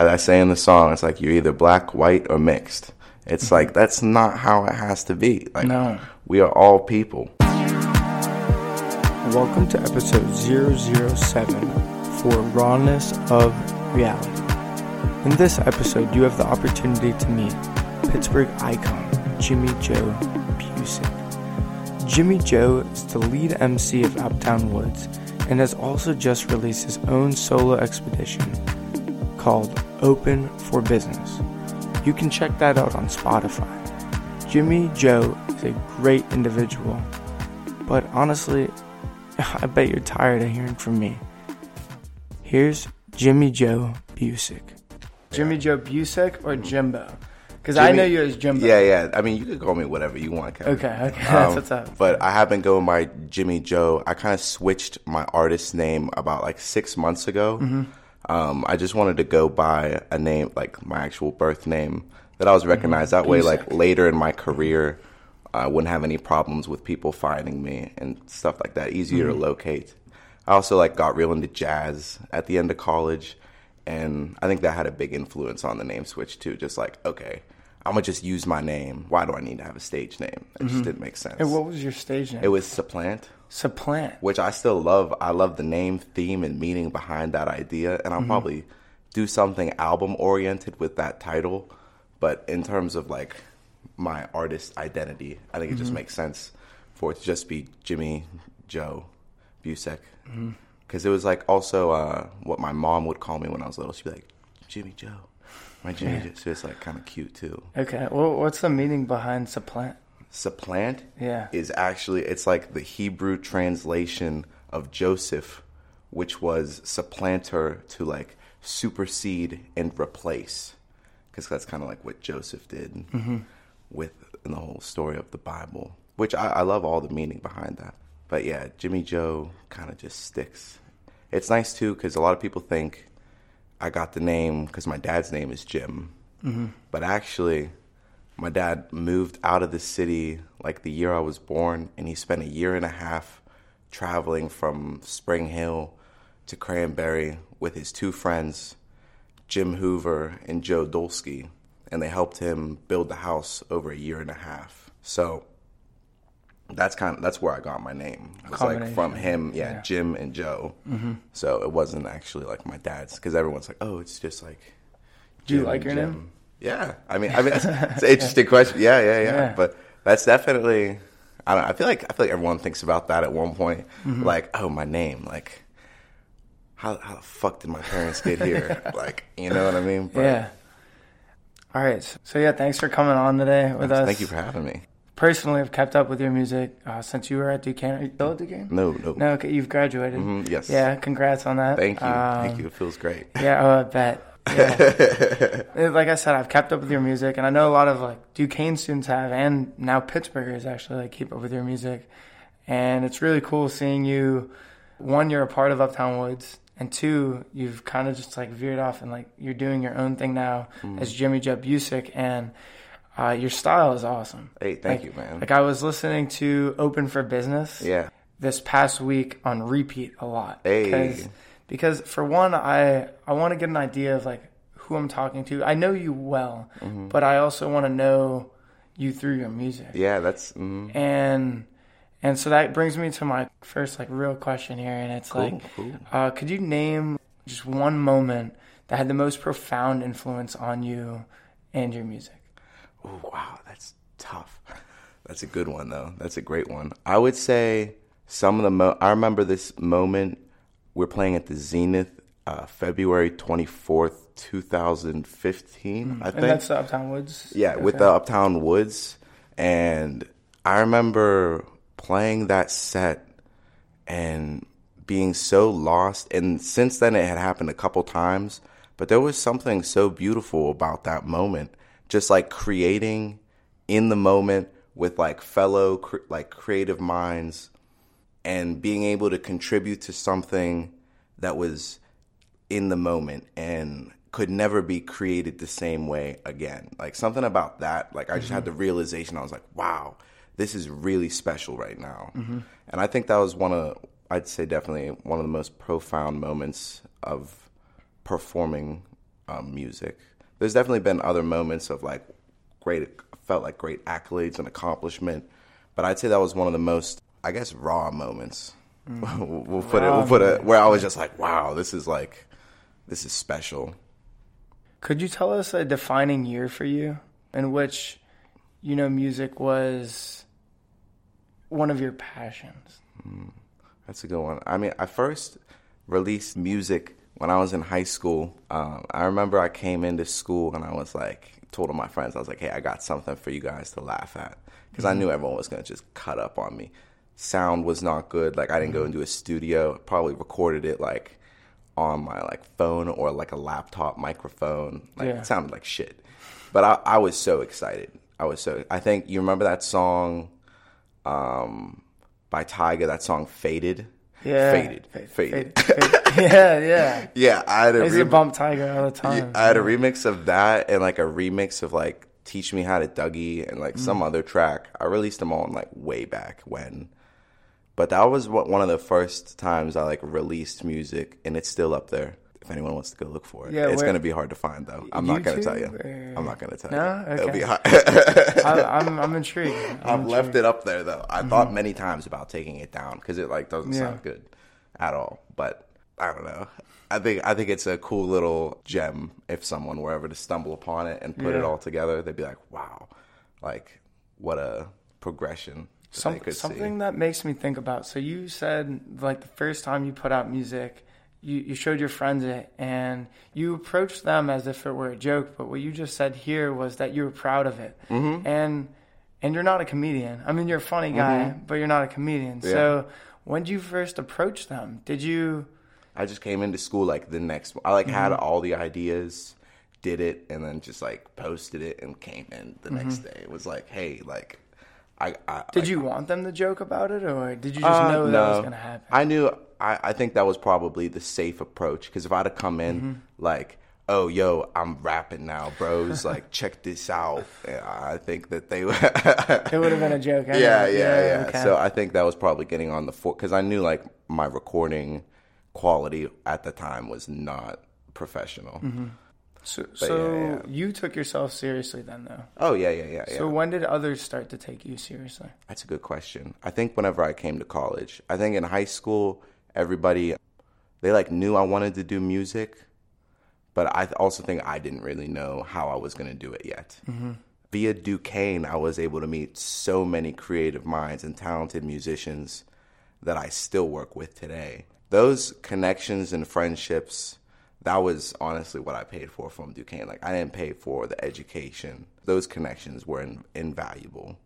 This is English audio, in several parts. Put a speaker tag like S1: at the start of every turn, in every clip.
S1: as I say in the song, it's like you're either black, white, or mixed. It's mm-hmm. like that's not how it has to be. Like
S2: No.
S1: we are all people.
S2: Welcome to episode 007 for Rawness of Reality. In this episode, you have the opportunity to meet Pittsburgh icon Jimmy Jo Bucek. Jimmy Jo is the lead MC of Uptown Woods and has also just released his own solo expedition called Open for Business. You can check that out on Spotify. Jimmy Jo is a great individual, but honestly, I bet you're tired of hearing from me. Here's Jimmy Jo Bucek. Jimmy Jo Bucek or Jimbo? Because I know you as Jimbo.
S1: Yeah, yeah. I mean, you could call me whatever you want. Kevin.
S2: Okay, okay,
S1: Um,
S2: that's what's up.
S1: But I have been going by Jimmy Jo. I kind of switched my artist name about like six months ago.
S2: Mm-hmm.
S1: Um, I just wanted to go by a name, like my actual birth name, that I was recognized that way. Like later in my career, I wouldn't have any problems with people finding me and stuff like that. Easier
S2: Mm-hmm.
S1: to locate. I also like got real into jazz at the end of college, and I think that had a big influence on the name switch too. Just like, okay, I'm gonna just use my name. Why do I need to have a stage name? It just didn't make sense.
S2: Mm-hmm. And what was your stage name?
S1: It was Supplant,
S2: Supplant.
S1: which I still love. I love the name, theme, and meaning behind that idea, and I'll mm-hmm. probably do something album oriented with that title. But in terms of like my artist identity, I think it just mm-hmm. makes sense for it to just be Jimmy Jo Bucek. Mm-hmm. Because it was like also uh, what my mom would call me when I was little. She'd be like, Jimmy Jo. My Jimmy Jo. So it's like kind of cute too.
S2: Okay, well, what's the meaning behind supplant?
S1: Supplant
S2: Yeah.
S1: is actually it's like the Hebrew translation of Joseph, which was supplanter to like supersede and replace, because that's kind of like what Joseph did
S2: Mm-hmm.
S1: with the whole story of the Bible. Which I, I love all the meaning behind that. But yeah, Jimmy Jo kind of just sticks. It's nice too because a lot of people think I got the name because my dad's name is Jim, but actually my dad moved out of the city like the year I was born, and he spent a year and a half traveling from Spring Hill to Cranberry with his two friends, Jim Hoover and Joe Dolsky, and they helped him build the house over a year and a half. So that's kind of that's where I got my name. It was like from him, yeah,
S2: Yeah. Mm-hmm.
S1: Jim and Joe. So it wasn't actually like my dad's because everyone's like, oh, it's just like.
S2: Do you like your
S1: Jim.
S2: name?
S1: Yeah, I mean, I mean, it's, it's an interesting question. Yeah, yeah, yeah,
S2: Yeah.
S1: But that's definitely. I don't. I feel like I feel like everyone thinks about that at one point.
S2: Mm-hmm.
S1: Like, oh, my name. Like, how how the fuck did my parents get here? like, you know what I mean? But
S2: Yeah. All right. So, yeah, thanks for coming on today with us.
S1: Thank you for having me.
S2: Personally, I've kept up with your music uh, since you were at Duquesne. Are you still at Duquesne?
S1: No, no.
S2: No, okay, you've graduated.
S1: Mhm, yes.
S2: Yeah, congrats on that.
S1: Thank you. Thank
S2: Um,
S1: you. It feels great.
S2: Yeah, oh, I bet. Yeah. Like I said, I've kept up with your music, and I know a lot of like Duquesne students have, and now Pittsburghers actually like keep up with your music, and it's really cool seeing you. One, you're a part of Uptown Woods, and two, you've kind of just like veered off and like you're doing your own thing now as Jimmy Jo Bucek, and uh, your style is awesome.
S1: Hey, thank
S2: Like-
S1: you, man.
S2: Like I was listening to Open for Business
S1: yeah.
S2: this past week on repeat a lot.
S1: Hey.
S2: Because, for one, I I want to get an idea of like who I'm talking to. I know you well,
S1: Mm-hmm.
S2: but I also want to know you through your music.
S1: Yeah, that's mm,
S2: And and so that brings me to my first like real question here, and it's
S1: cool.
S2: like,
S1: cool.
S2: uh, could you name just one moment that had the most profound influence on you and your music?
S1: Oh, wow, that's tough. That's a good one, though. That's a great one. I would say some of the mo- I remember this moment. We're playing at the Zenith, uh, February twenty fourth, two thousand fifteen. I
S2: And
S1: think.
S2: that's the Uptown Woods.
S1: Yeah, with the Uptown Woods. And I remember playing that set and being so lost. And since then, it had happened a couple times. But there was something so beautiful about that moment. Just like creating in the moment with like fellow cr- like creative minds and being able to contribute to something that was in the moment and could never be created the same way again. Like something about that, like I just had the realization I was like, wow, this is really special right now. And I think that was one of I'd say definitely one of the most profound moments of performing um, music. There's definitely been other moments of like great, felt like great accolades and accomplishment, but I'd say that was one of the most, I guess, raw moments. Mm. we'll, we'll put it, we'll put it where I was just like, wow, this is like, this is special.
S2: Could you tell us a defining year for you in which, you know, music was one of your passions?
S1: Hmm, that's a good one. I mean, I first released music when I was in high school. Um, I remember I came into school and I was like, told all my friends, I was like, hey, I got something for you guys to laugh at. Because I mm-hmm. knew everyone was going to just cut up on me. Sound was not good. Like, I didn't go into a studio, probably recorded it like on my like phone or like a laptop microphone. Like,
S2: Yeah.
S1: it sounded like shit. But I, I was so excited. I was so, I think you remember that song um, by Tyga, that song Faded?
S2: Yeah.
S1: Faded.
S2: Fade-
S1: Faded.
S2: fade- fade. yeah, yeah.
S1: Yeah, I had a
S2: I used to bump Tyga all the time.
S1: I had a remix of that and like a remix of like "Teach Me How to Dougie" and like
S2: Mm.
S1: some other track. I released them all in like way back when, but that was what one of the first times I like released music, and it's still up there. If anyone wants to go look for it,
S2: Yeah,
S1: it's gonna be hard to find though. I'm not gonna tell you.
S2: Or-
S1: I'm not gonna tell
S2: No?
S1: you. It'll
S2: Okay.
S1: be hard.
S2: I, I'm, I'm intrigued. I'm
S1: I've left it up there though. I thought mm-hmm. many times about taking it down because it like doesn't
S2: Yeah.
S1: sound good at all. But I don't know. I think I think it's a cool little gem if someone were ever to stumble upon it and put it all together. They'd be like, "Wow, like what a progression."
S2: Some, something
S1: see.
S2: that makes me think about. So you said like the first time you put out music, you, you showed your friends it and you approached them as if it were a joke. But what you just said here was that you were proud of it, mm-hmm. and and you're not a comedian. I mean, you're a funny guy, but you're not a comedian. So when did you first approach them? Did you?
S1: I just came into school like the next. I like had
S2: Mm-hmm.
S1: all the ideas, did it, and then just like posted it and came in the next
S2: Mm-hmm.
S1: day. It was like, hey, like. I, I,
S2: Did
S1: like,
S2: you want them to joke about it, or did you just
S1: Uh,
S2: know that
S1: no.
S2: was going to happen?
S1: I knew. I, I think that was probably the safe approach because if I'd have come in
S2: Mm-hmm.
S1: like, "Oh, yo, I'm rapping now, bros. like, check this out," yeah, I think that they.
S2: it would have been a joke. anyway.
S1: yeah, yeah, yeah.
S2: okay.
S1: So I think that was probably getting on the fore because I knew like my recording quality at the time was not professional.
S2: So, so
S1: yeah, yeah.
S2: you took yourself seriously then, though.
S1: Oh yeah, yeah, yeah, yeah.
S2: So when did others start to take you seriously?
S1: That's a good question. I think whenever I came to college, I think in high school, everybody they like knew I wanted to do music, but I also think I didn't really know how I was going to do it yet. Mm-hmm. Via Duquesne, I was able to meet so many creative minds and talented musicians that I still work with today. Those connections and friendships, that was honestly what I paid for from Duquesne. Like I didn't pay for the education. Those connections were in, invaluable.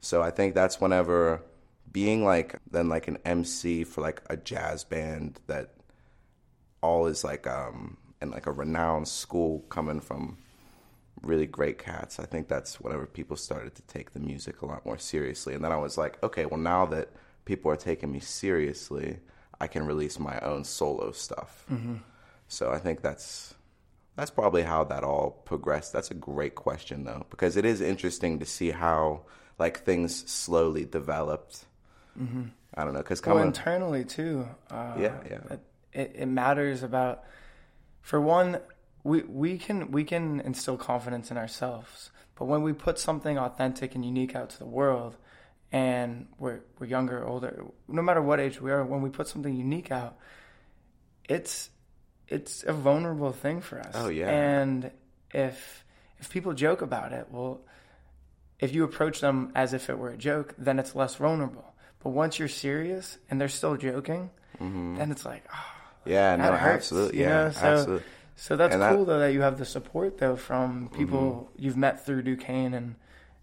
S1: So I think that's whenever being like then like an MC for like a jazz band that all is like um and like a renowned school coming from really great cats. I think that's whenever people started to take the music a lot more seriously. And then I was like, okay, well now that people are taking me seriously, I can release my own solo stuff. So I think that's that's probably how that all progressed. That's a great question though, because it is interesting to see how like things slowly developed. I don't know, because
S2: Well, internally too. Uh,
S1: Yeah, yeah.
S2: It, it, it matters about. For one, we we can we can instill confidence in ourselves, but when we put something authentic and unique out to the world, and we're we're younger, older, no matter what age we are, when we put something unique out, it's it's a vulnerable thing for us.
S1: Oh, yeah.
S2: And if if people joke about it, well, if you approach them as if it were a joke, then it's less vulnerable. But once you're serious and they're still joking, mm-hmm. then it's like, oh,
S1: yeah, no,
S2: hurts,
S1: absolutely, yeah,
S2: know? So-
S1: absolutely.
S2: so that's
S1: And that-
S2: cool though that you have the support though from mm-hmm. people you've met through Duquesne and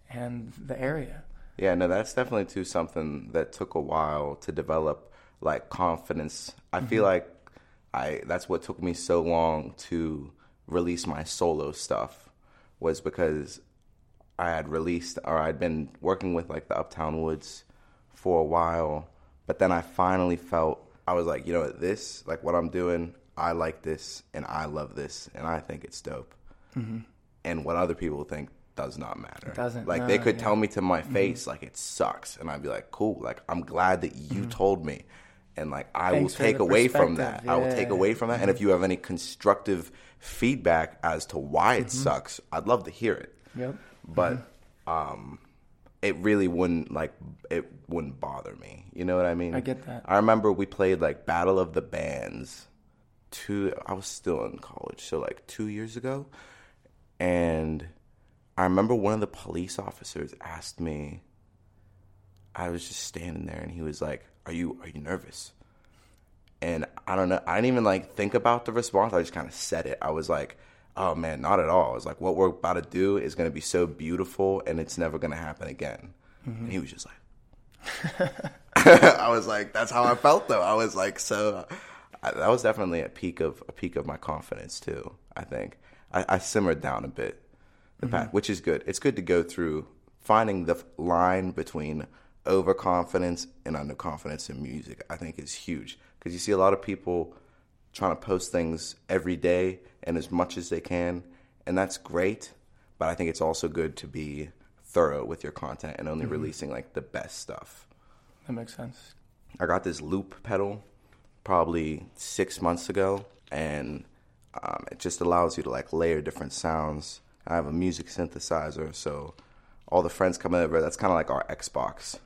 S2: and the area.
S1: Yeah, no, that's definitely too something that took a while to develop like confidence. I feel mm-hmm. like I that's what took me so long to release my solo stuff was because I had released or I'd been working with like the Uptown Woods for a while, but then I finally felt I was like, you know what, this like what I'm doing, I like this and I love this and I think it's dope. Mm-hmm. And what other people think does not matter.
S2: It doesn't,
S1: Like
S2: no,
S1: they could
S2: yeah.
S1: tell me to my mm-hmm. face like it sucks and I'd be like, "Cool, like I'm glad that you mm-hmm. told me." And like I
S2: Thanks
S1: will take away from that.
S2: perspective.
S1: I will take away from that. And if you have any constructive feedback as to why
S2: Mm-hmm.
S1: it sucks, I'd love to hear it.
S2: Yep.
S1: But um, it really wouldn't like it wouldn't bother me. You know what I mean?
S2: I get that.
S1: I remember we played like Battle of the Bands. Two, I was still in college, so like two years ago, and I remember one of the police officers asked me. I was just standing there, and he was like, "Are you are you nervous?" And I don't know. I didn't even like think about the response. I just kind of said it. I was like, "Oh man, not at all." I was like, "What we're about to do is going to be so beautiful, and it's never going to happen again." And he was just like, I was like, "That's how I felt, though." I was like, so. I, that was definitely a peak of a peak of my confidence too. I think I, I simmered down a bit, the
S2: Mm-hmm.
S1: path, which is good. It's good to go through finding the line between overconfidence and underconfidence in music. I think is huge because you see a lot of people trying to post things every day and as much as they can, and that's great. But I think it's also good to be thorough with your content and
S2: Mm-hmm.
S1: only releasing like the best stuff.
S2: That makes sense.
S1: I got this loop pedal probably six months ago, and um, it just allows you to like layer different sounds. I have a music synthesizer, so all the friends come over. That's kind of like our Xbox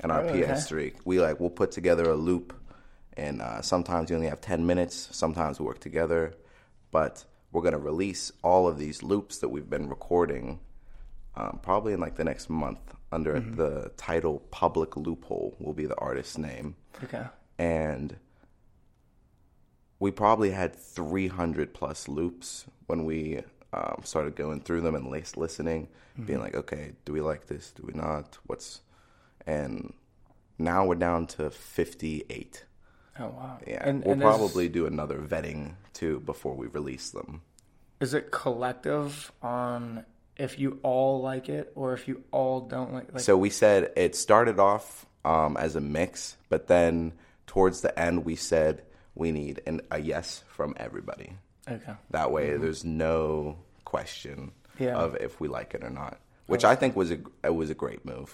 S1: and our
S2: Oh, okay.
S1: PS3. We like we'll put together a loop, and uh, sometimes you only have ten minutes. Sometimes we work together, but we're gonna release all of these loops that we've been recording um, probably in like the next month under the title Public Loophole will be the artist's name.
S2: Okay.
S1: And we probably had 300 plus loops when we um, started going through them and lis- listening, being like, okay, do we like this? Do we not? What's. And now we're down to 58.
S2: Oh wow.
S1: Yeah.
S2: And,
S1: we'll
S2: and is-
S1: probably do another vetting too before we release them.
S2: Is it collective on if you all like it or if you all don't like? like
S1: So we said it started off um, as a mix, but then towards the end we said we need an, a yes from everybody.
S2: okay.
S1: That way, there's no question
S2: Mm-hmm. Yeah.
S1: of if we like it or not. Which I think was a it was a great move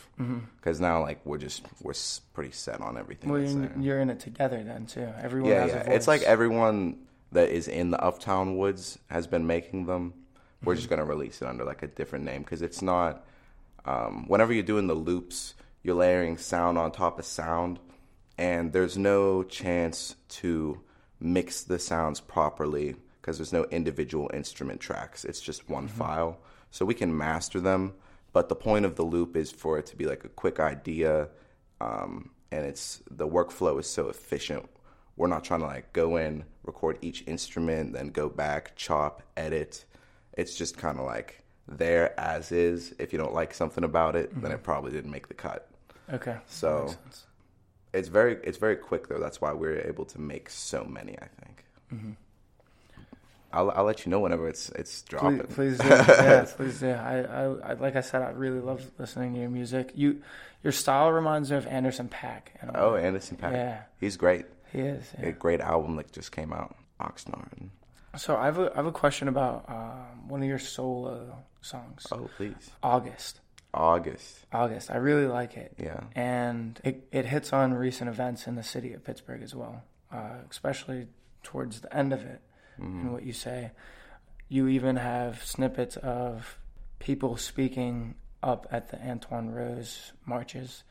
S1: because now like we're just we're pretty set on everything.
S2: Mm-hmm. Well, you're, you're in it together then too. Everyone
S1: Yeah,
S2: has
S1: yeah. It's like everyone that is in the Uptown Woods has been making them. We're
S2: Mm-hmm.
S1: just gonna release it under like a different name because it's not. Um, whenever you're doing the loops, you're layering sound on top of sound, and there's no chance to mix the sounds properly because there's no individual instrument tracks. It's just one
S2: Mm-hmm.
S1: file, so we can master them. But the point of the loop is for it to be like a quick idea, um, and it's the workflow is so efficient. We're not trying to like go in, record each instrument, then go back, chop, edit. It's just kind of like there as is. If you don't like something about it, then it probably didn't make the cut.
S2: okay.
S1: So
S2: That makes sense.
S1: it's very it's very quick though. That's why we're able to make so many. I think. I'll I'll let you know whenever it's it's dropping.
S2: Please, please do. yeah, please do. I, I, I, like I said, I really love listening to your music. You, your style reminds me of Anderson .Paak.
S1: Oh. Anderson .Paak.
S2: Yeah.
S1: He's great.
S2: he is. yeah.
S1: A great album that just came out, Oxnard.
S2: So I have a, I have a question about um, one of your solo songs,
S1: Oh, please.
S2: August.
S1: August.
S2: August. I really like it.
S1: Yeah.
S2: and it, it hits on recent events in the city of Pittsburgh as well, uh, especially towards the end of it. And what you say, you even have snippets of people speaking up at the Antwon Rose marches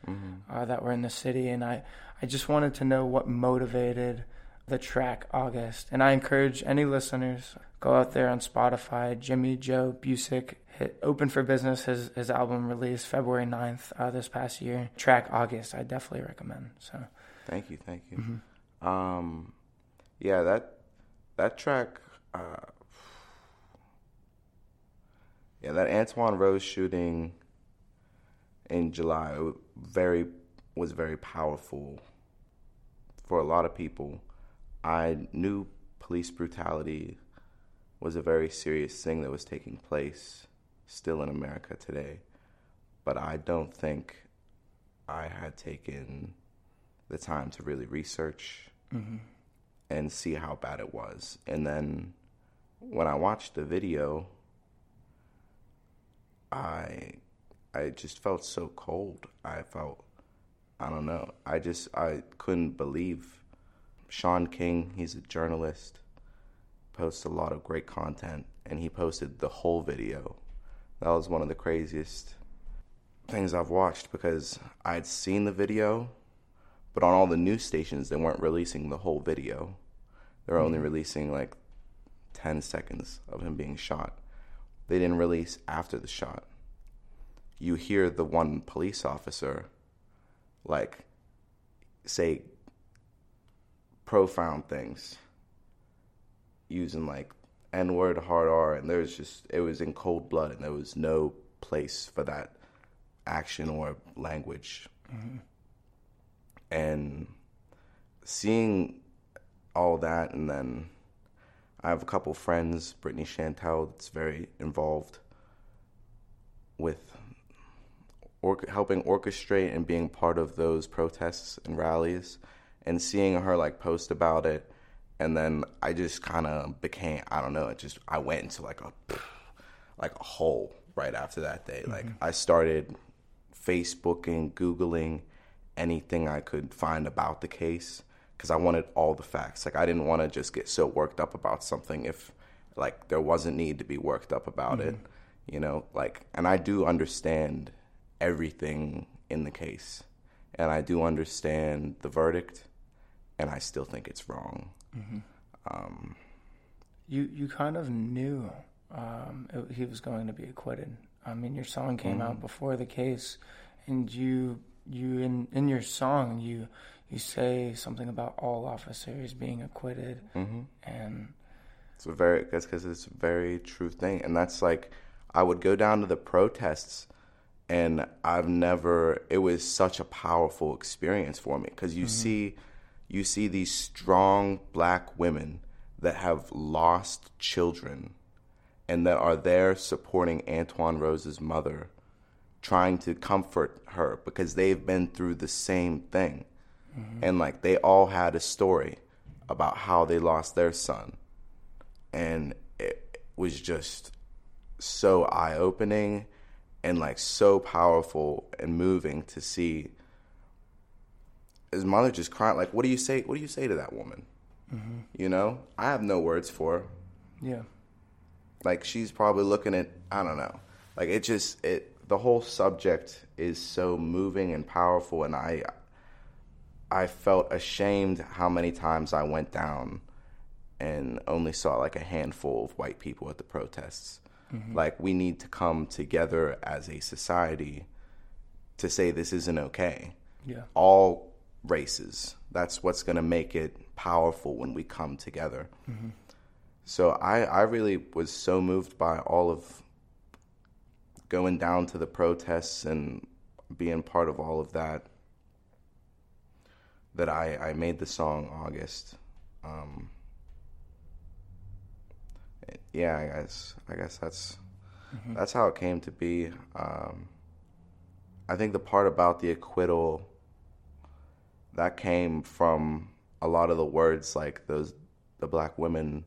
S2: uh, that were in the city, and I, I just wanted to know what motivated the track August. And I encourage any listeners go out there on Spotify. Jimmy Jo Bucek hit Open for Business. His his album released February 9th uh, this past year. Track August. I definitely recommend. So
S1: Thank you, thank you. Um, yeah, that that track. Uh, yeah, that Antwon Rose shooting in July very was very powerful for a lot of people. I knew police brutality was a very serious thing that was taking place still in America today, but I don't think I had taken the time to really research and see how bad it was. And then when I watched the video, I I just felt so cold. I felt I don't know. I just I couldn't believe Shaun King, he's a journalist, posts a lot of great content, and he posted the whole video. That was one of the craziest things I've watched because I'd seen the video, but on all the news stations, they weren't releasing the whole video. They were only mm-hmm. releasing like 10 seconds of him being shot. They didn't release after the shot. You hear the one police officer like say profound things using like N word, hard R, and there was just it was in cold blood, and there was no place for that action or language. Mm-hmm. And seeing all that, and then I have a couple friends, Brittany Chantel, that's very involved with or- helping orchestrate and being part of those protests and rallies, and seeing her like post about it, and then I just kind of became I don't know, it just I went into like a like a hole right after that day. Like mm-hmm. I started Facebooking, Googling anything I could find about the case because I wanted all the facts. Like I didn't want to just get so worked up about something if like there wasn't need to be worked up about it, mm-hmm. you know. Like, and I do understand everything in the case, and I do understand the verdict, and I still think it's wrong. Mm-hmm.
S2: Um, you you kind of knew um, it, he was going to be acquitted. I mean, your song came out mm-hmm. before the case, and you you in in your song you you say something about all officers being acquitted, mm-hmm. and
S1: It's a very that's because it's a very true thing, and that's like I would go down to the protests, and I've never. It was such a powerful experience for me. Because you mm-hmm. see, you see these strong black women that have lost children, and that are there supporting Antwon Rose's mother, trying to comfort her because they've been through the same thing, mm-hmm. and like they all had a story about how they lost their son. And it was just so eye opening and like so powerful and moving to see his mother just crying. Like what do you say what do you say to that woman? Mm-hmm. You know? I have no words for her.
S2: Yeah,
S1: like she's probably looking at i don't know. Like it just it the whole subject is so moving and powerful and i i felt ashamed how many times i went down and only saw like a handful of white people at the protests mm-hmm. like we need to come together as a society to say this isn't okay
S2: yeah.
S1: all races. That's what's going to make it powerful when we come together. Mm-hmm. So I, I really was so moved by all of going down to the protests and being part of all of that that I, I made the song August. Um, yeah, I guess I guess that's that's how it came to be. Um, I think the part about the acquittal that came from a lot of the words like those the black women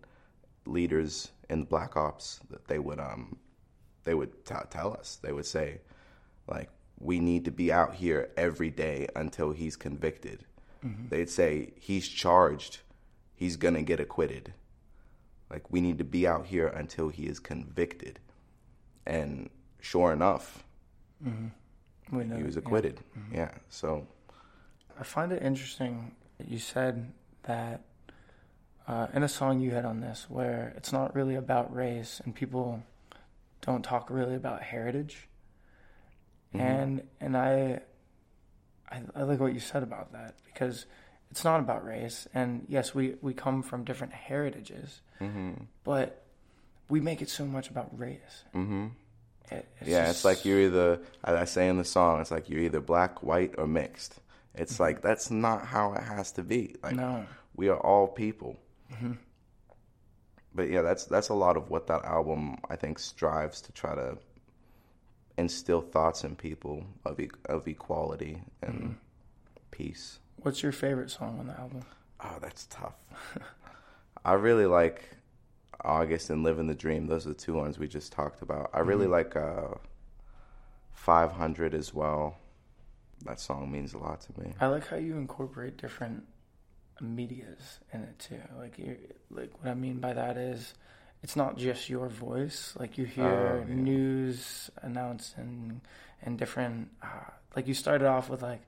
S1: leaders in the black ops that they would um they would t- tell us. They would say like we need to be out here every day until he's convicted. Mm-hmm. They'd say he's charged. He's gonna get acquitted. Like we need to be out here until he is convicted. And sure enough mm-hmm.
S2: We know
S1: he was
S2: that, yeah.
S1: acquitted. Mm-hmm. Yeah so
S2: I find it interesting that you said that uh, in a song you had on this, where it's not really about race and people don't talk really about heritage. Mm-hmm. And and I, I I like what you said about that because it's not about race. And yes, we we come from different heritages, mm-hmm. but we make it so much about race. Mm-hmm. It, it's
S1: yeah,
S2: just-
S1: it's like you're either, as I say in the song, it's like you're either black, white, or mixed. It's mm-hmm. like that's not how it has to be. Like
S2: No.
S1: we are all people. But yeah, that's that's a lot of what that album I think strives to try to instill thoughts in people of e- of equality and mm-hmm. peace.
S2: What's your favorite song on the album?
S1: Oh, that's tough. I really like August and Living the Dream. Those are the two ones we just talked about. I really mm-hmm. like uh, 500 as well. That song means a lot to me.
S2: I like how you incorporate different media's in it too. Like you like what I mean by that is it's not just your voice. Like you hear
S1: Oh, yeah.
S2: news announcing and different. Uh, like you started off with like,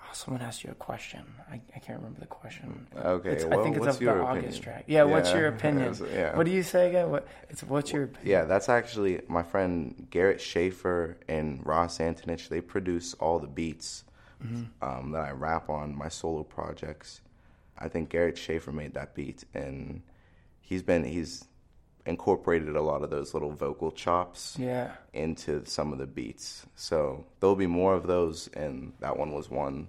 S2: oh, someone asked you a question. I, I can't remember the question.
S1: Okay,
S2: It's, I think it's
S1: what's
S2: of the
S1: your
S2: August
S1: opinion?
S2: track. Yeah, what's your opinion?
S1: yeah.
S2: What do you say again? What it's what's your opinion?
S1: Yeah, that's actually my friend Garrett Schaefer and Ross Antonich. They produce all the beats um, that I rap on my solo projects. I think Garrett Schaefer made that beat, and he's been he's incorporated a lot of those little vocal chops
S2: Yeah.
S1: into some of the beats. So there'll be more of those, and that one was one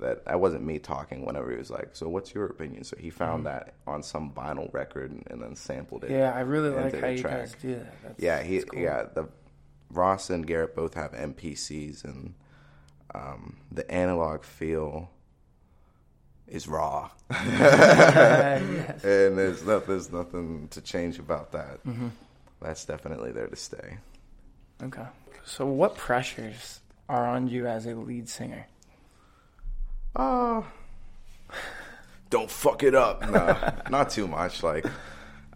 S1: that that wasn't me talking. Whenever he was like, "So what's your opinion?" So he found that on some vinyl record and, and then sampled it.
S2: Yeah, I really like how you
S1: track.
S2: guys do that. That's,
S1: Yeah, he
S2: cool.
S1: yeah the Ross and Garrett both have MPCs and um, the analog feel is raw,
S2: yes.
S1: and there's there's nothing to change about that.
S2: Mm-hmm.
S1: That's definitely there to stay.
S2: Okay. So, what pressures are on you as a lead singer?
S1: Uh, don't fuck it up. No, not too much. Like,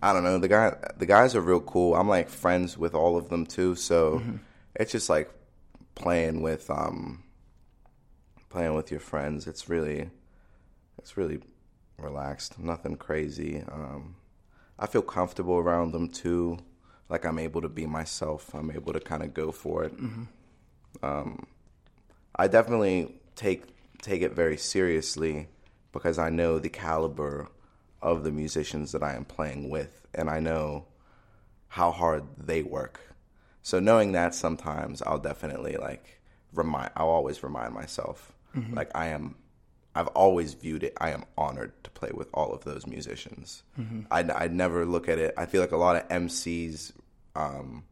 S1: I don't know. The guy, the guys are real cool. I'm like friends with all of them too. So it's just like playing with um, playing with your friends. It's really, it's really relaxed. Nothing crazy. Um, I feel comfortable around them too. Like I'm able to be myself. I'm able to kind of go for it. Um, I definitely take take it very seriously because I know the caliber of the musicians that I am playing with, and I know how hard they work. So knowing that, sometimes I'll definitely like remind. I'll always remind myself, like I am. I've always viewed it. I am honored to play with all of those musicians. Mm-hmm. I I never look at it. I feel like a lot of MCs, um,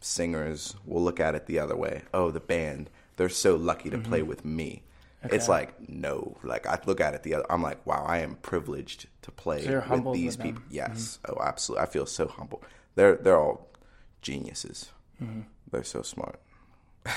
S1: singers will look at it the other way. Oh, the band, they're so lucky to play mm-hmm. with me. It's like no, like I look at it the other. I'm like, wow, I am privileged to play
S2: So
S1: with these
S2: with
S1: people. Yes, mm-hmm. oh, absolutely. I feel so humble. They're they're all geniuses. They're so smart.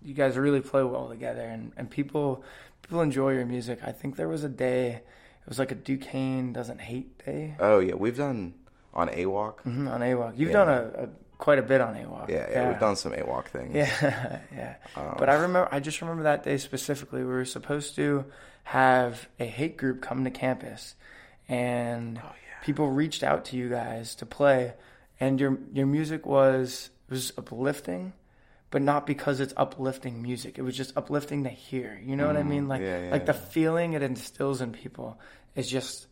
S2: You guys really play well together, and, and people people enjoy your music. I think there was a day, it was like a Duquesne doesn't hate day
S1: Oh yeah, we've done on AWOC.
S2: Mhm, on AWOC. You've
S1: Yeah.
S2: done a, a quite a bit on AWOC.
S1: Yeah, yeah, we've done some AWOC things.
S2: Yeah, yeah.
S1: Um,
S2: but I remember, I just remember that day specifically. We were supposed to have a hate group come to campus, and
S1: Oh,
S2: people reached out to you guys to play, and your your music was was uplifting, but not because it's uplifting music. It was just uplifting to hear. You know what I mean? Like
S1: Mm, yeah, yeah,
S2: like the feeling it instills in people is just.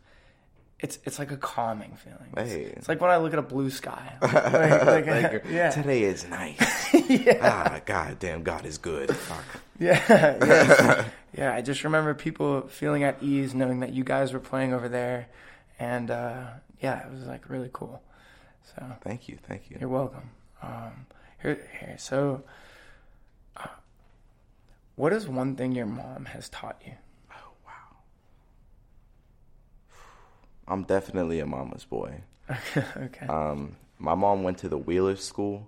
S2: It's it's like a calming feeling. It's,
S1: Hey.
S2: it's like when I look at a blue sky. Like, like,
S1: Like,
S2: yeah.
S1: Today is nice. Ah, God damn, God is good. Fuck.
S2: Yeah, yeah, yeah. I just remember people feeling at ease knowing that you guys were playing over there, and uh, yeah, it was like really cool. So
S1: Thank you, thank you.
S2: you're welcome. Um, here, here. So, uh, what is one thing your mom has taught you? Oh wow.
S1: I'm definitely a mama's boy.
S2: okay.
S1: Um, my mom went to the Wheeler School,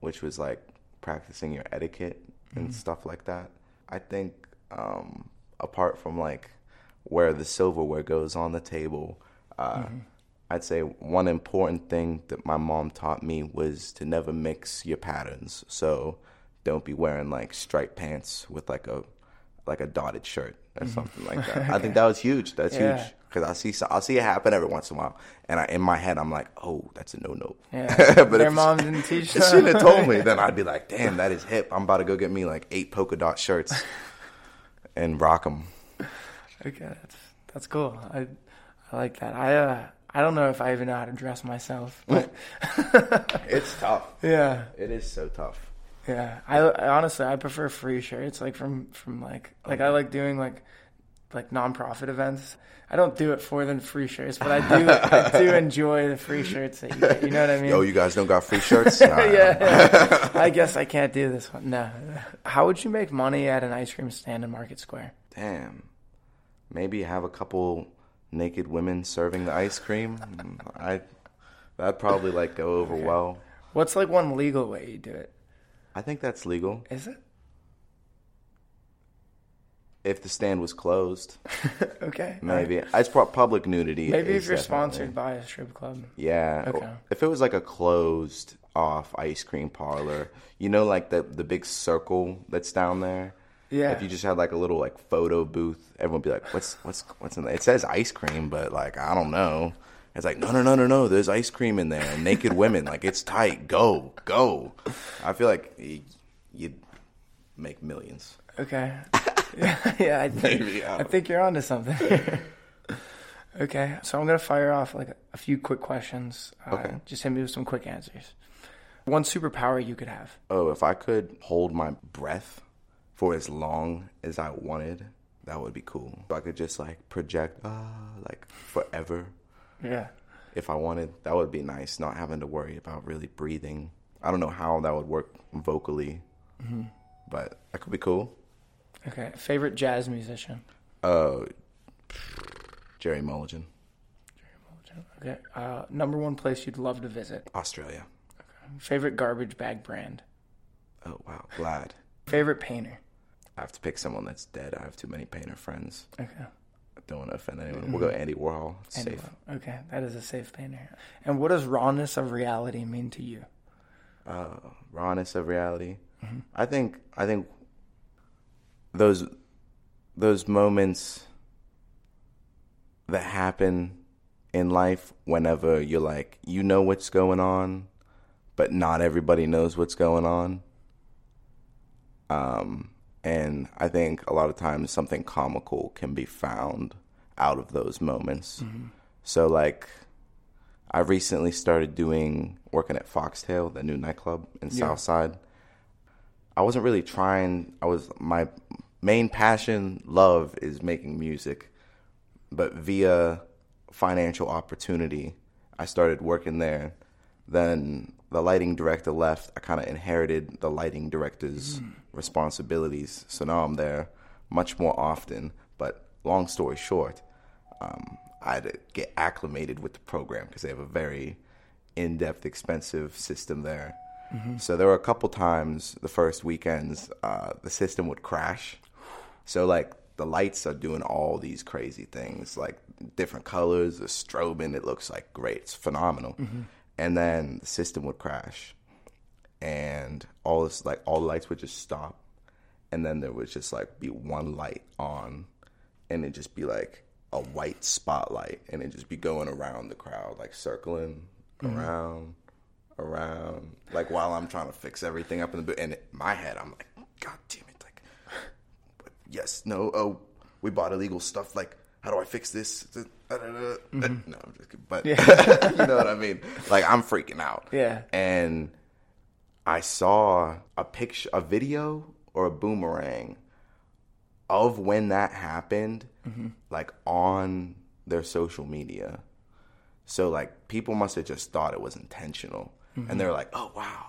S1: which was like practicing your etiquette and stuff like that. I think um, apart from like where the silverware goes on the table, uh, I'd say one important thing that my mom taught me was to never mix your patterns. So don't be wearing like striped pants with like a like a dotted shirt or something like that. I think that was huge. That's
S2: Yeah.
S1: huge because I see I see it happen every once in a while, and I, in my head I'm like, oh, that's a no no.
S2: Yeah.
S1: but
S2: Their mom didn't teach
S1: if she'd
S2: them.
S1: told me, then I'd be like, damn, that is hip. I'm about to go get me like eight polka dot shirts and rock them.
S2: Okay, that's that's cool. I I like that. I uh I don't know if I even know how to dress myself, but
S1: It's tough.
S2: yeah.
S1: It is so tough.
S2: Yeah, I, I honestly I prefer free shirts like from from like like I like doing like like nonprofit events. I don't do it for the free shirts, but I do I do enjoy the free shirts that you get. You know what I mean?
S1: Yo, you guys don't got free shirts? Nah.
S2: yeah, yeah. I guess I can't do this one. No. How would you make money at an ice cream stand in Market Square?
S1: Damn. Maybe have a couple naked women serving the ice cream. I that'd probably like go over well.
S2: What's like one legal way you do it?
S1: I think that's legal.
S2: Is it?
S1: If the stand was closed,
S2: okay.
S1: maybe. It's pro- public nudity.
S2: Maybe if you're
S1: definitely-
S2: sponsored by a strip club.
S1: Yeah.
S2: Okay.
S1: If it was like a closed off ice cream parlor, you know, like the the big circle that's down there.
S2: Yeah.
S1: If you just had like a little like photo booth, everyone would be like, "What's what's what's in there?" It says ice cream, but like I don't know. It's like no no no no no. There's ice cream in there and naked women. Like it's tight. Go go. I feel like you'd make millions.
S2: Okay. yeah, yeah, I think,
S1: Maybe, I
S2: I think you're onto something. okay, so I'm gonna fire off like a few quick questions. Uh,
S1: Okay.
S2: Just hit me with some quick answers. One superpower you could have.
S1: Oh, if I could hold my breath for as long as I wanted, that would be cool. If I could just like project, ah, like forever.
S2: Yeah.
S1: If I wanted, that would be nice. Not having to worry about really breathing. I don't know how that would work vocally, but that could be cool.
S2: Okay. Favorite jazz musician.
S1: Uh, Gerry Mulligan, Gerry Mulligan.
S2: Okay. Uh, number one place you'd love to visit.
S1: Australia. Okay.
S2: Favorite garbage bag brand.
S1: Oh wow, glad.
S2: Favorite painter.
S1: I have to pick someone that's dead. I have too many painter friends.
S2: Okay.
S1: I don't want to offend anyone. We'll go Andy Warhol. It's
S2: Andy
S1: safe.
S2: Warhol. Okay, that is a safe painter. And what does rawness of reality mean to you?
S1: uh, rawness of reality. I think I think those those moments that happen in life whenever you're like you know what's going on, but not everybody knows what's going on. Um, and I think a lot of times something comical can be found out of those moments. Mm-hmm. So like I recently started doing working at Foxtail, the new nightclub in
S2: Yeah.
S1: Southside. I wasn't really trying. I was my main passion, love is making music, but via financial opportunity, I started working there. Then the lighting director left. I kind of inherited the lighting director's responsibilities, so now I'm there much more often. But long story short, um, I had to get acclimated with the program because they have a very in-depth, expensive system there. So there were a couple times the first weekends uh, the system would crash. So like the lights are doing all these crazy things, like different colors, the strobing. It looks like great. It's phenomenal. And then the system would crash, and all this like all the lights would just stop, and then there would just like be one light on, and it'd just be like a white spotlight, and it'd just be going around the crowd, like circling mm-hmm. around, around, like while I'm trying to fix everything up in the booth. And in my head, I'm like, God damn it, like yes, no, oh, we bought illegal stuff. Like, how do I fix this? Mm-hmm. No, I'm just kidding. But you know what I mean? Like, I'm freaking out.
S2: Yeah.
S1: And I saw a picture, a video or a boomerang of when that happened, mm-hmm. like on their social media. So, like, people must have just thought it was intentional. And mm-hmm. they're like, oh, wow.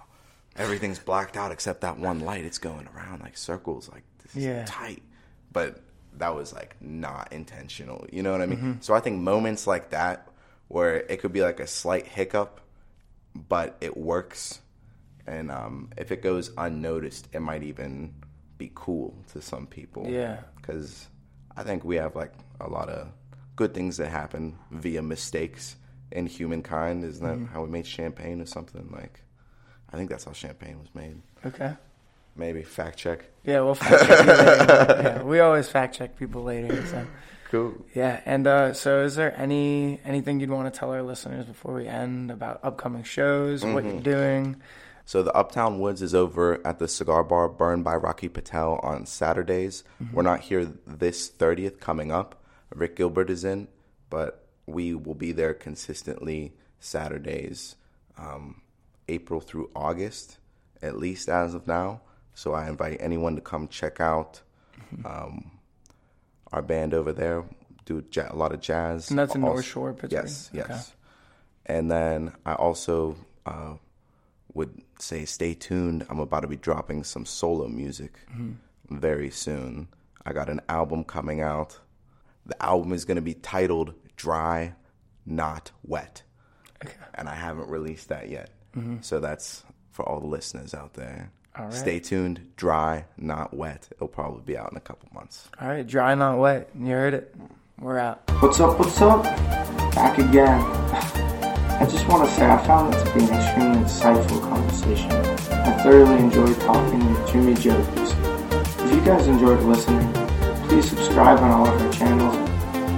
S1: Everything's blacked out except that one light. It's going around like circles. Like, this is
S2: Yeah.
S1: tight. But that was like not intentional. You know what I mean? So I think moments like that where it could be like a slight hiccup, but it works. And um, if it goes unnoticed, it might even be cool to some people.
S2: Yeah.
S1: Because I think we have like a lot of good things that happen via mistakes in humankind. Isn't that how we made champagne or something? Like, I think that's how champagne was made.
S2: Okay.
S1: Maybe fact check.
S2: Yeah, we'll fact check. Yeah, we always fact check people later. So.
S1: Cool.
S2: Yeah, and uh, so is there any anything you'd want to tell our listeners before we end about upcoming shows, what
S1: Mm-hmm.
S2: you're doing?
S1: So the Uptown Woods is over at the Cigar Bar Burn by Rocky Patel on Saturdays. We're not here this 30th coming up. Rick Gilbert is in, but we will be there consistently Saturdays, um, April through August, at least as of now. So I invite anyone to come check out um, our band over there. Do ja- a lot of jazz.
S2: And that's in
S1: Also-
S2: North Shore, Pittsburgh?
S1: Yes, yes.
S2: Okay.
S1: And then I also uh, would say stay tuned. I'm about to be dropping some solo music very soon. I got an album coming out. The album is going to be titled Dry, Not Wet.
S2: Okay.
S1: And I haven't released that yet. So that's for all the listeners out there.
S3: All right.
S1: Stay tuned. Dry, not wet. It'll probably be out in a couple months.
S3: All right, dry not wet. You heard it. We're out.
S2: What's up, what's up? Back again. I just want to say I found it to be an extremely insightful conversation. I thoroughly enjoyed talking with Jimmy Jo this week. If you guys enjoyed listening, please subscribe on all of our channels.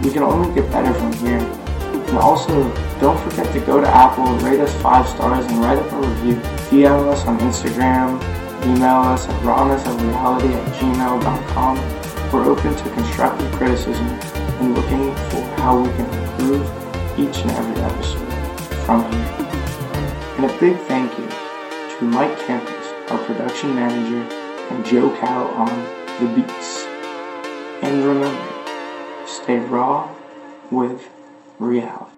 S2: We can only get better from here. And also, don't forget to go to Apple, rate us five stars, and write up a review. DM us on Instagram, email us at rawnessofreality at gmail.com. We're open to constructive criticism and looking for how we can improve each and every episode from here. And a big thank you to Mike Kampas, our production manager, and Joe Cal on the beats. And remember, stay raw with reality.